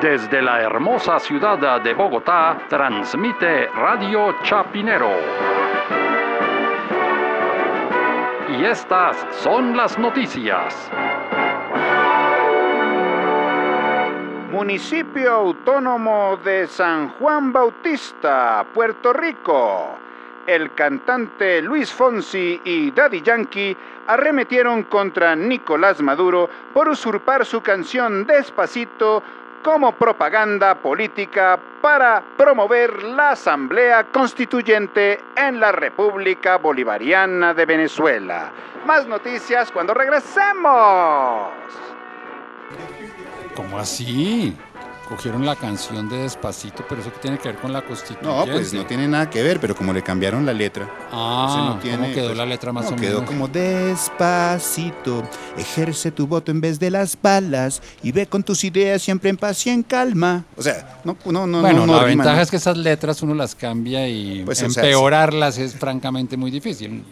Desde la hermosa ciudad de Bogotá, transmite Radio Chapinero. Y estas son las noticias. Municipio Autónomo de San Juan Bautista, Puerto Rico. El cantante Luis Fonsi y Daddy Yankee arremetieron contra Nicolás Maduro por usurpar su canción Despacito como propaganda política para promover la Asamblea Constituyente en la República Bolivariana de Venezuela. Más noticias cuando regresemos. ¿Cómo así? Cogieron la canción de Despacito, pero eso qué tiene que ver con la constitución. No, pues no tiene nada que ver, pero como le cambiaron la letra. Ah, no tiene, ¿cómo quedó pues, la letra más no, o quedó menos? como despacito, ejerce tu voto en vez de las balas y ve con tus ideas siempre en paz y en calma. O sea, no, no, no. bueno, no, no la rima, ventaja es que esas letras uno las cambia y Pues, o sea, empeorarlas es francamente muy difícil.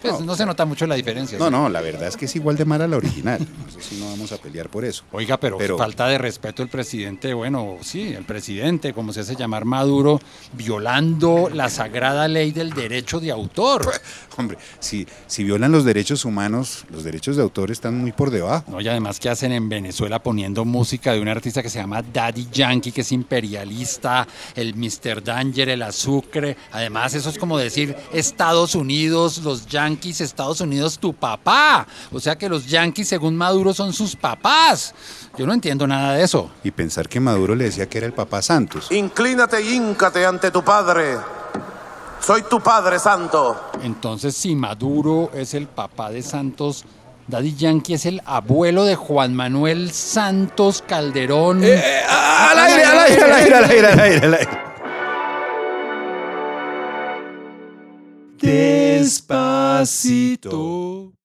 Pues no, No, se nota mucho la diferencia. No, ¿sí? no, la verdad es que es igual de mala la original. Eso sí, no vamos a pelear por eso. Oiga, pero, Pero- falta de respeto el presidente, bueno, sí, el presidente, como se hace llamar Maduro, violando la sagrada ley del derecho de autor. Hombre, si, si violan los derechos humanos, los derechos de autor están muy por debajo. No, y además, ¿qué hacen en Venezuela poniendo música de un artista que se llama Daddy Yankee, que es imperialista, el Mr. Danger, el Azucre? Además, eso es como decir Estados Unidos, los Yankees, Estados Unidos, tu papá. O sea que los Yankees, según Maduro, son sus papás. Yo no entiendo nada de eso. Y pensar que Maduro le decía que era el papá Santos. Inclínate y híncate ante tu padre. Soy tu padre santo. Entonces, si Maduro es el papá de Santos, Daddy Yankee es el abuelo de Juan Manuel Santos Calderón. al aire, al aire, al aire, al aire, al aire, al aire. Despacito.